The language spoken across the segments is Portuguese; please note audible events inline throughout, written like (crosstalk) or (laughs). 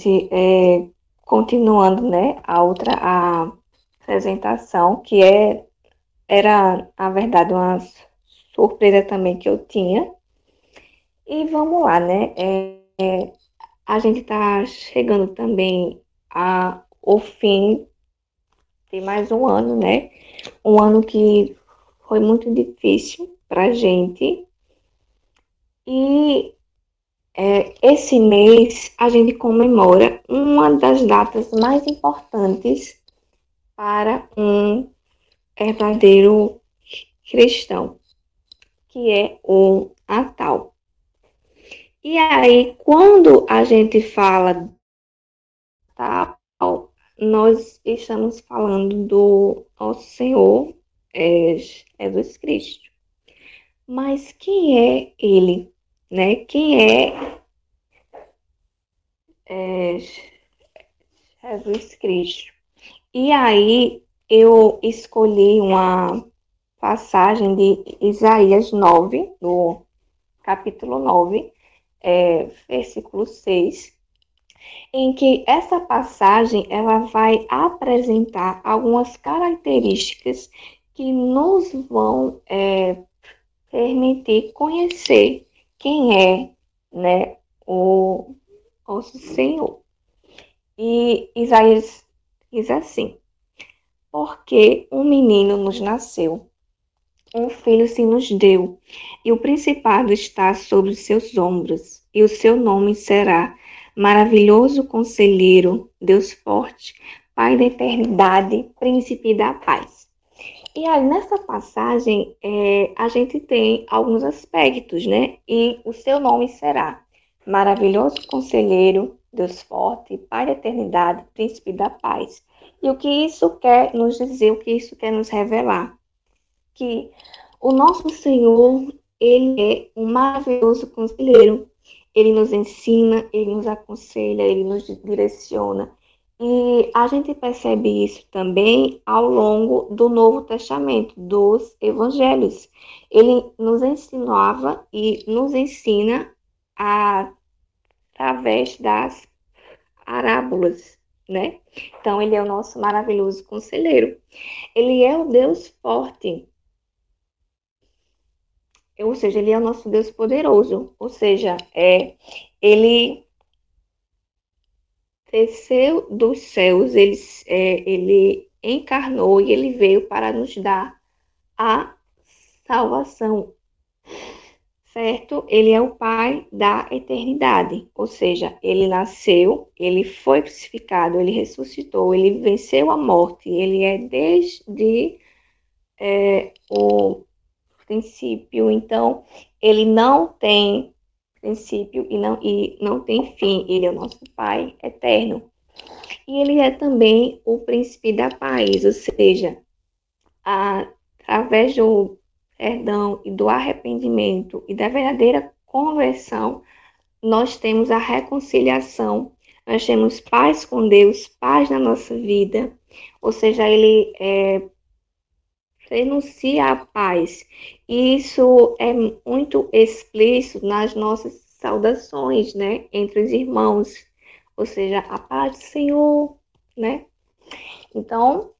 é, continuando, né, a outra a apresentação, que é era, na verdade, uma surpresa também que eu tinha. E vamos lá, né? É, é, a gente está chegando também ao fim de mais um ano, né? Um ano que foi muito difícil para a gente. E é, esse mês a gente comemora uma das datas mais importantes para um verdadeiro cristão, que é o Natal. E aí, quando a gente fala tal, nós estamos falando do nosso Senhor é, Jesus Cristo. Mas quem é ele? Né? Quem é, é Jesus Cristo? E aí eu escolhi uma passagem de Isaías 9, do capítulo 9, é, versículo 6, em que essa passagem ela vai apresentar algumas características que nos vão é, permitir conhecer quem é né, o nosso Senhor. E Isaías diz assim: Porque um menino nos nasceu, um filho se nos deu, e o principado está sobre os seus ombros, e o seu nome será Maravilhoso Conselheiro, Deus Forte, Pai da Eternidade, Príncipe da Paz. E aí, nessa passagem, é, a gente tem alguns aspectos, né? E o seu nome será Maravilhoso Conselheiro, Deus Forte, Pai da Eternidade, Príncipe da Paz. E o que isso quer nos dizer, o que isso quer nos revelar? Que o nosso Senhor, ele é um maravilhoso conselheiro. Ele nos ensina, ele nos aconselha, ele nos direciona. E a gente percebe isso também ao longo do Novo Testamento, dos evangelhos. Ele nos ensinava e nos ensina a, através das parábolas, né? Então, ele é o nosso maravilhoso conselheiro. Ele é o Deus forte. Ou seja, ele é o nosso Deus poderoso. Ou seja, é, ele desceu dos céus, ele, é, ele encarnou e ele veio para nos dar a salvação. Certo? Ele é o Pai da eternidade, ou seja, ele nasceu, ele foi crucificado, ele ressuscitou, ele venceu a morte, ele é desde é, o princípio, então ele não tem princípio e não, e não tem fim. Ele é o nosso Pai eterno. E ele é também o príncipe da paz, ou seja, a, através do perdão e do arrependimento e da verdadeira conversão, nós temos a reconciliação, nós temos paz com Deus, paz na nossa vida, ou seja, ele é, renuncia à paz. E isso é muito explícito nas nossas saudações, né, entre os irmãos, ou seja, a paz do Senhor, né? Então,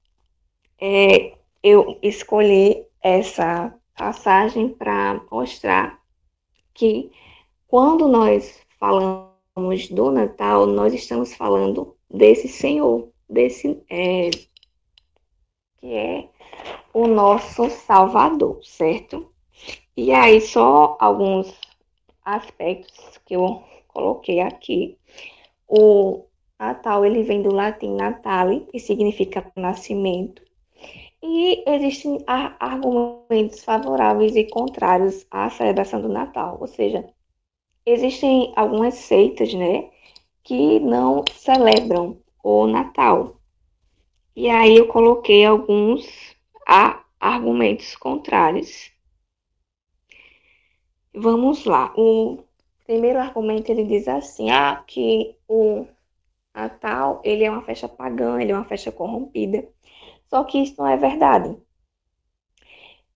é, eu escolhi essa passagem para mostrar que quando nós falamos do Natal, nós estamos falando desse Senhor, desse é, que é o nosso Salvador, certo? E aí, só alguns aspectos que eu coloquei aqui. O Natal, ele vem do latim natale, que significa nascimento. E existem argumentos favoráveis e contrários à celebração do Natal, ou seja, existem algumas seitas, né, que não celebram o Natal. E aí eu coloquei alguns argumentos contrários. Vamos lá. O primeiro argumento ele diz assim: ah, que o Natal ele é uma festa pagã, ele é uma festa corrompida. Só que isso não é verdade.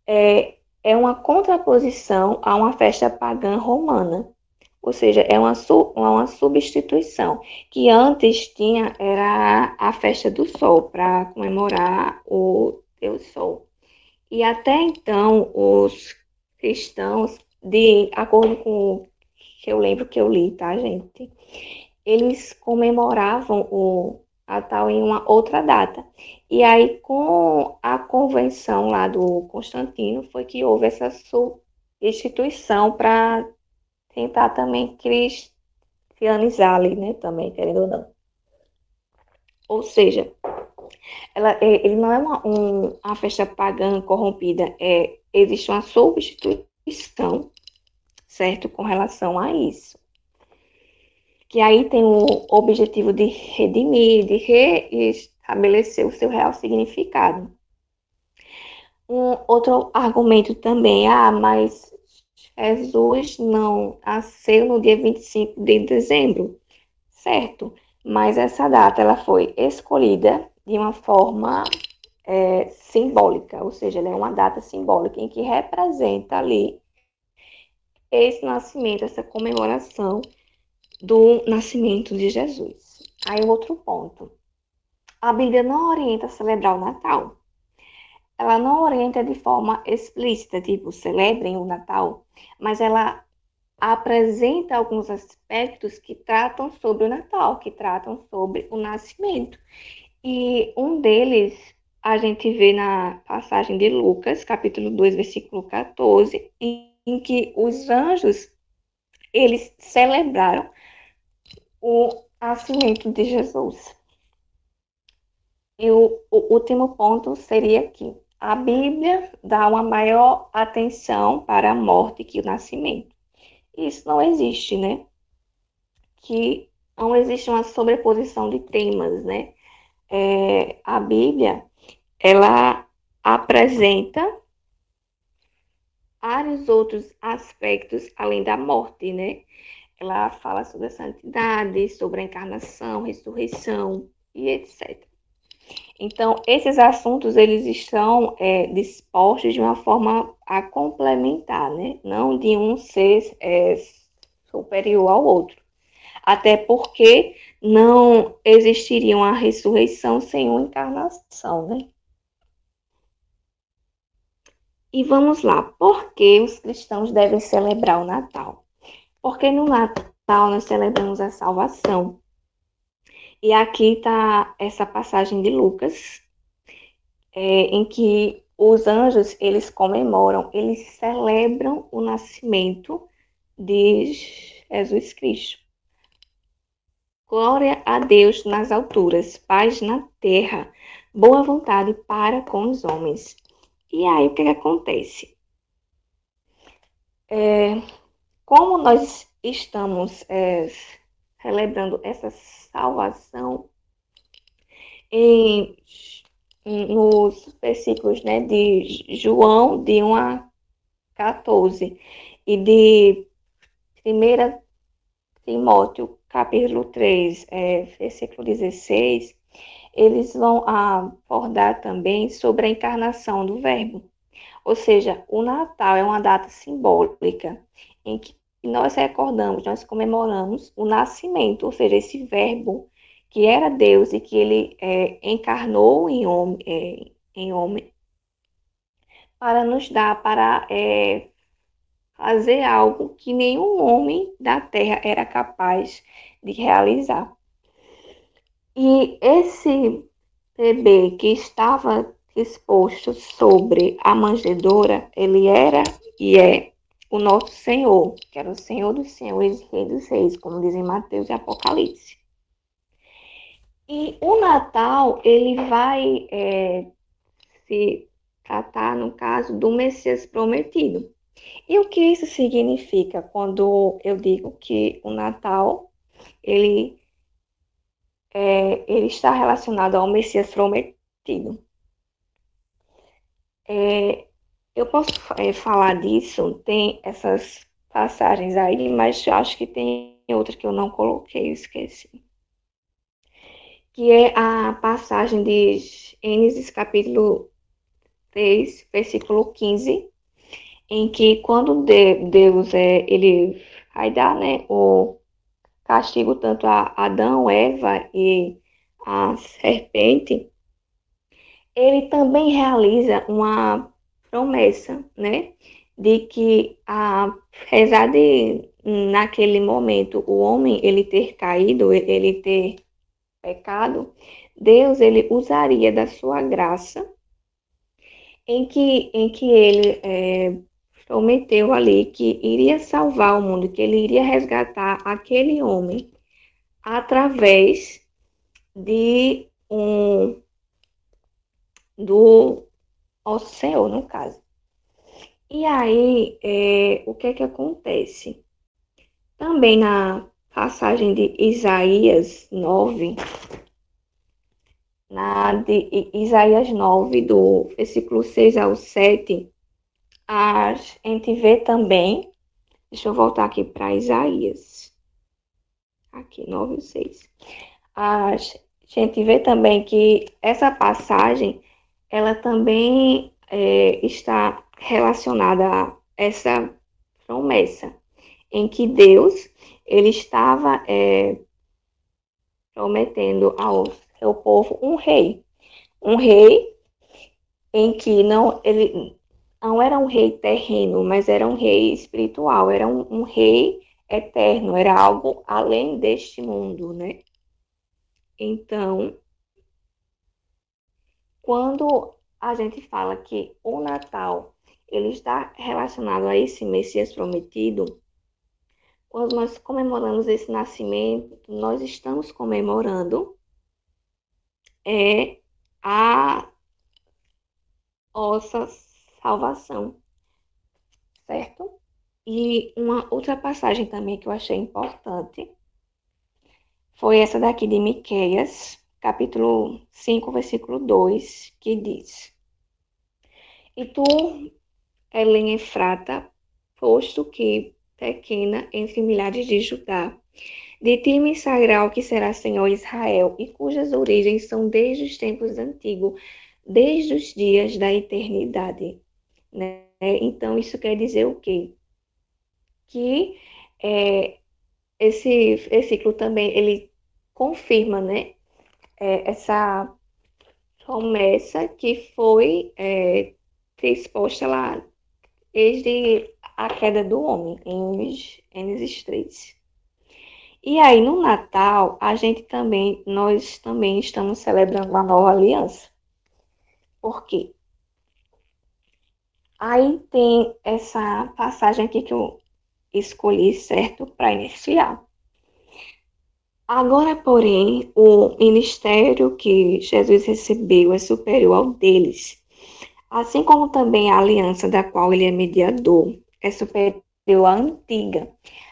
É, é uma contraposição a uma festa pagã romana. Ou seja, é uma, uma substituição, que antes tinha, era a festa do sol, para comemorar o Deus Sol. E até então, os cristãos, de acordo com o que eu lembro que eu li, tá, gente? Eles comemoravam o Natal em uma outra data. E aí, com a convenção lá do Constantino, foi que houve essa substituição para tentar também cristianizar ali, né? Também, querendo ou não. Ou seja, ela, é, ele não é uma, um, uma festa pagã corrompida, é, existe uma substituição, certo, com relação a isso. Que aí tem o objetivo de redimir, de reestabelecer o seu real significado. Um outro argumento também, ah, mas Jesus não nasceu no dia 25 de dezembro, certo? Mas essa data ela foi escolhida de uma forma é, simbólica, ou seja, ela é uma data simbólica em que representa ali esse nascimento, essa comemoração do nascimento de Jesus. Aí outro ponto. A Bíblia não orienta a celebrar o Natal ela não orienta de forma explícita, tipo, celebrem o Natal, mas ela apresenta alguns aspectos que tratam sobre o Natal, que tratam sobre o nascimento. E um deles a gente vê na passagem de Lucas, capítulo 2, versículo 14, em, que os anjos eles celebraram o nascimento de Jesus. E o, o último ponto seria aqui. A Bíblia dá uma maior atenção para a morte que o nascimento. Isso não existe, né? Que não existe uma sobreposição de temas, né? É, a Bíblia, ela apresenta vários outros aspectos além da morte, né? Ela fala sobre a santidade, sobre a encarnação, ressurreição e etc. Então, esses assuntos, eles estão é, dispostos de uma forma a complementar, né? Não de um ser é, superior ao outro. Até porque não existiria uma ressurreição sem uma encarnação, né? E vamos lá, por que os cristãos devem celebrar o Natal? Porque no Natal nós celebramos a salvação, e aqui está essa passagem de Lucas, é, em que os anjos, eles comemoram, eles celebram o nascimento de Jesus Cristo. Glória a Deus nas alturas, paz na terra, boa vontade para com os homens. E aí o que, que acontece? É, como nós estamos é, celebrando essa salvação em, nos versículos né, de João, de 1 a 14, e de 1 Timóteo, capítulo 3, é, versículo 16, eles vão abordar também sobre a encarnação do Verbo. Ou seja, o Natal é uma data simbólica em que e nós recordamos, nós comemoramos o nascimento, ou seja, esse verbo que era Deus e que ele é, encarnou em homem, é, em homem, para nos dar, para é, fazer algo que nenhum homem da terra era capaz de realizar. E esse bebê que estava exposto sobre a manjedoura, ele era e é o nosso Senhor, que era o Senhor dos Senhores e Rei dos Reis, como dizem Mateus e Apocalipse. E o Natal, ele vai é, se tratar, no caso, do Messias prometido. E o que isso significa quando eu digo que o Natal, ele, é, ele está relacionado ao Messias prometido? É, eu posso é, falar disso, tem essas passagens aí, mas eu acho que tem outra que eu não coloquei, esqueci. Que é a passagem de Gênesis capítulo 3, versículo 15, em que quando Deus é, ele vai dar né, o castigo tanto a Adão, Eva e a serpente, ele também realiza uma promessa, né? De que, apesar de, naquele momento, o homem ele ter caído, ele ter pecado, Deus ele usaria da sua graça em que, em que ele é, prometeu ali que iria salvar o mundo, que ele iria resgatar aquele homem através de um do oceano, no caso. E aí, é, o que é que acontece? Também na passagem de Isaías 9, na de Isaías 9, do versículo 6 ao 7, a gente vê também, deixa eu voltar aqui para Isaías, aqui, 9 e 6. A gente vê também que essa passagem, ela também é, está relacionada a essa promessa, em que Deus, ele estava é, prometendo ao seu povo um rei, um rei em que não ele não era um rei terreno, mas era um rei espiritual, era um, um rei eterno, era algo além deste mundo, né? Então, quando a gente fala que o Natal ele está relacionado a esse Messias prometido, quando nós comemoramos esse nascimento, nós estamos comemorando é a nossa salvação, certo? E uma outra passagem também que eu achei importante foi essa daqui de Miqueias, capítulo 5, versículo 2, que diz: E tu, Helen Efrata, posto que pequena entre milhares de Judá, de ti me sagrá o que será Senhor Israel, e cujas origens são desde os tempos antigos, desde os dias da eternidade. Né? Então, isso quer dizer o quê? Que é, esse versículo também, ele confirma, né? É, essa promessa que foi é, exposta lá desde a queda do homem, em Gênesis 3. E aí, no Natal, a gente também, nós também estamos celebrando uma nova aliança. Por quê? Aí tem essa passagem aqui que eu escolhi, certo, para iniciar. Agora, porém, o ministério que Jesus recebeu é superior ao deles, assim como também a aliança da qual ele é mediador é superior à antiga,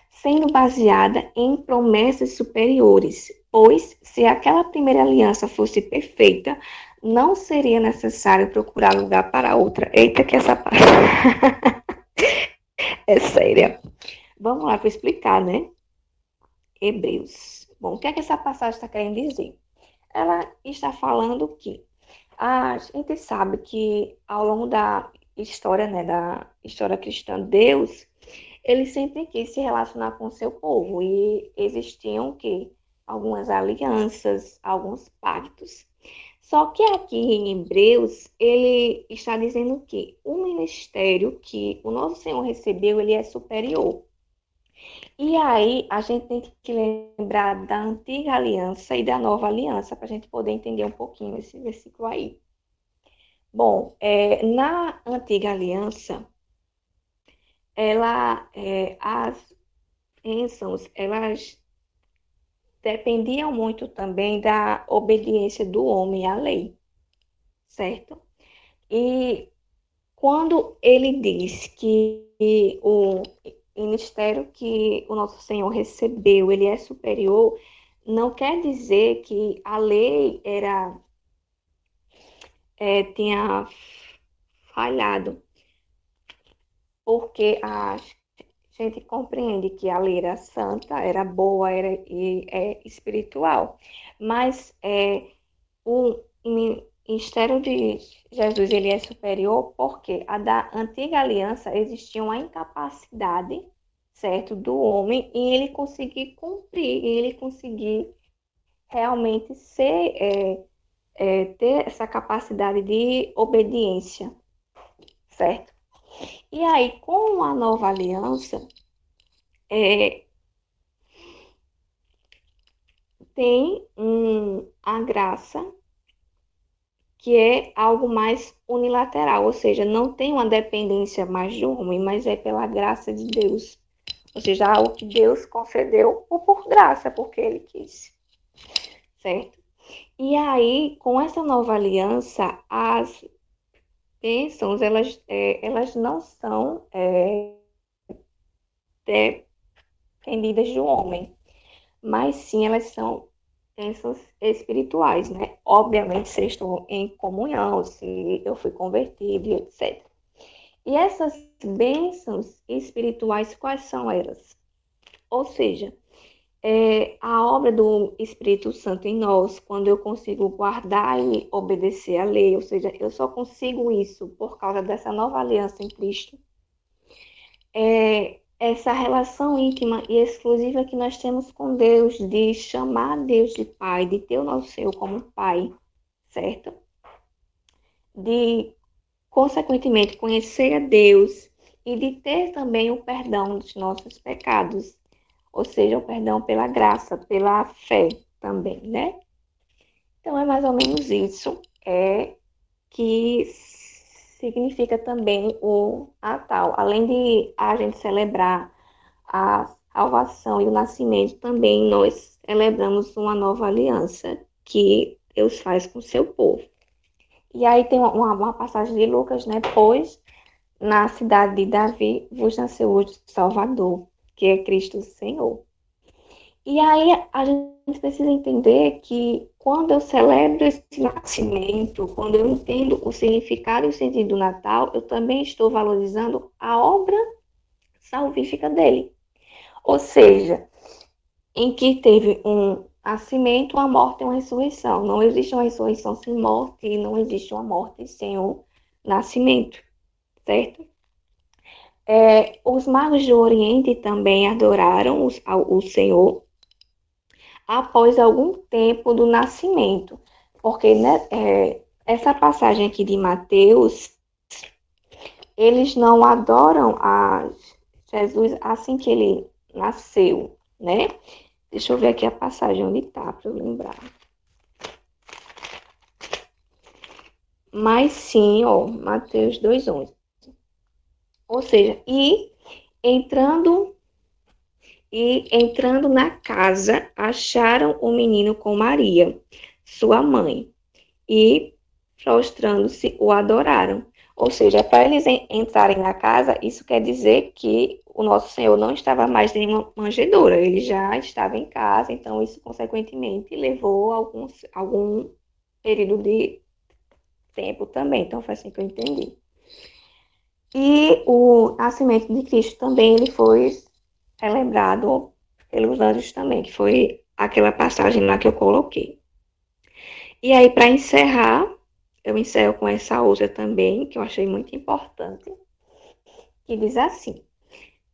sendo baseada em promessas superiores, pois se aquela primeira aliança fosse perfeita, não seria necessário procurar lugar para outra. Eita, que essa parte (laughs) é séria. Vamos lá para explicar, né? Hebreus. Bom, o que é que essa passagem está querendo dizer? Ela está falando que a gente sabe que ao longo da história, né, da história cristã, Deus, ele sempre quis se relacionar com o seu povo e existiam que algumas alianças, alguns pactos. Só que aqui em Hebreus, ele está dizendo que o ministério que o nosso Senhor recebeu, ele é superior. E aí, a gente tem que lembrar da antiga aliança e da nova aliança, para a gente poder entender um pouquinho esse versículo aí. Bom, é, na antiga aliança, ela, é, as bênçãos, elas dependiam muito também da obediência do homem à lei, certo? E quando ele diz que o ministério que o nosso Senhor recebeu, ele é superior, não quer dizer que a lei era é, tinha falhado, porque a gente compreende que a lei era santa, era boa era, e é espiritual, mas é, o ministério de Jesus ele é superior porque a da antiga aliança existia uma incapacidade, certo, do homem e ele conseguir cumprir, e ele conseguir realmente ser, é, é, ter essa capacidade de obediência, certo? E aí, com a nova aliança, é, tem um, a graça, que é algo mais unilateral, ou seja, não tem uma dependência mais do homem, mas é pela graça de Deus. Ou seja, algo que Deus concedeu ou por graça, porque ele quis. Certo? E aí, com essa nova aliança, as bênçãos, elas, é, elas não são é, dependidas do homem, mas sim elas são bênçãos espirituais, né? Obviamente, se estou em comunhão, se eu fui convertido, etc. E essas bênçãos espirituais, quais são elas? Ou seja, é, a obra do Espírito Santo em nós, quando eu consigo guardar e obedecer à lei, ou seja, eu só consigo isso por causa dessa nova aliança em Cristo. É, essa relação íntima e exclusiva que nós temos com Deus, de chamar Deus de Pai, de ter o nosso Senhor como Pai, certo? De, consequentemente, conhecer a Deus e de ter também o perdão dos nossos pecados, ou seja, o perdão pela graça, pela fé também, né? Então é mais ou menos isso é que significa também o Natal. Além de a gente celebrar a salvação e o nascimento, também nós celebramos uma nova aliança que Deus faz com o seu povo. E aí tem uma, uma passagem de Lucas, né? Pois na cidade de Davi vos nasceu hoje Salvador, que é Cristo Senhor. E aí a gente precisa entender que quando eu celebro esse nascimento, quando eu entendo o significado e o sentido do Natal, eu também estou valorizando a obra salvífica dele. Ou seja, em que teve um nascimento, uma morte e uma ressurreição. Não existe uma ressurreição sem morte e não existe uma morte sem o nascimento, certo? É, os magos do Oriente também adoraram os, o Senhor após algum tempo do nascimento, porque né, é, essa passagem aqui de Mateus, eles não adoram a Jesus assim que ele nasceu, né? Deixa eu ver aqui a passagem onde está para eu lembrar. Mas sim, ó, Mateus 2:11. Ou seja, e entrando e entrando na casa, acharam o menino com Maria, sua mãe, e prostrando-se o adoraram. Ou seja, para eles entrarem na casa, isso quer dizer que o nosso Senhor não estava mais em uma manjedoura, ele já estava em casa, então isso, consequentemente, levou alguns, algum período de tempo também. Então, foi assim que eu entendi. E o nascimento de Cristo também ele foi lembrado pelos anjos também, que foi aquela passagem lá que eu coloquei. E aí, para encerrar, eu encerro com essa outra também, que eu achei muito importante, que diz assim: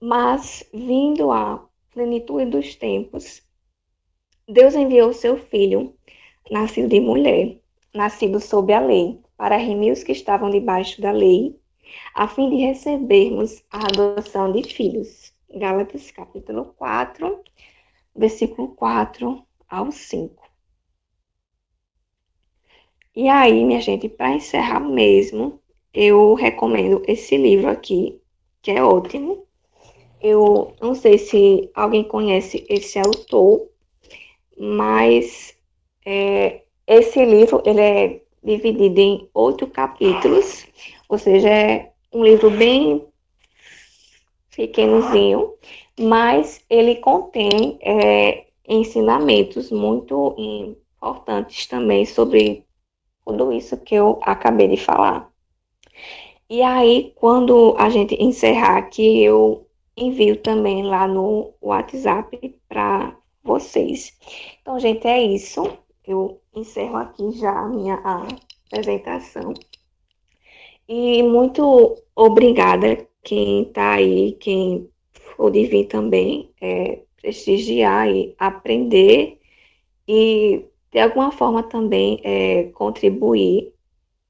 Mas vindo a plenitude dos tempos, Deus enviou seu filho, nascido de mulher, nascido sob a lei, para remir os que estavam debaixo da lei a fim de recebermos a adoção de filhos. Gálatas capítulo 4, versículo 4 ao 5. E aí, minha gente, para encerrar mesmo, eu recomendo esse livro aqui, que é ótimo. Eu não sei se alguém conhece esse autor, mas é, esse livro ele é dividido em oito capítulos, ou seja, é um livro bem pequenozinho, mas ele contém é, ensinamentos muito importantes também sobre tudo isso que eu acabei de falar. E aí, quando a gente encerrar aqui, eu envio também lá no WhatsApp para vocês. Então, gente, é isso. Eu encerro aqui já a minha apresentação. E muito obrigada quem está aí, quem pude vir também é, prestigiar e aprender e de alguma forma também é, contribuir.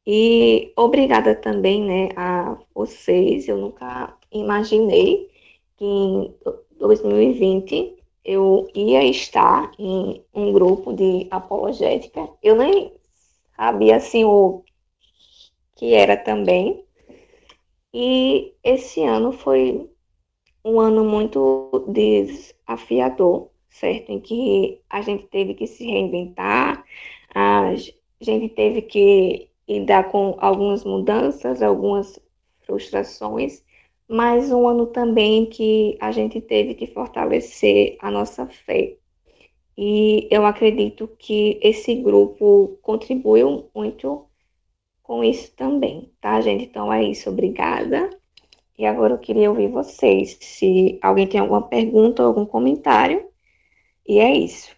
E obrigada também né, a vocês. Eu nunca imaginei que em 2020 eu ia estar em um grupo de apologética. Eu nem sabia assim o que era também. E esse ano foi um ano muito desafiador, certo? Em que a gente teve que se reinventar, a gente teve que lidar com algumas mudanças, algumas frustrações, mas um ano também que a gente teve que fortalecer a nossa fé. E eu acredito que esse grupo contribuiu muito com isso também, tá, gente? Então é isso, obrigada. E agora eu queria ouvir vocês, se alguém tem alguma pergunta ou algum comentário. E é isso.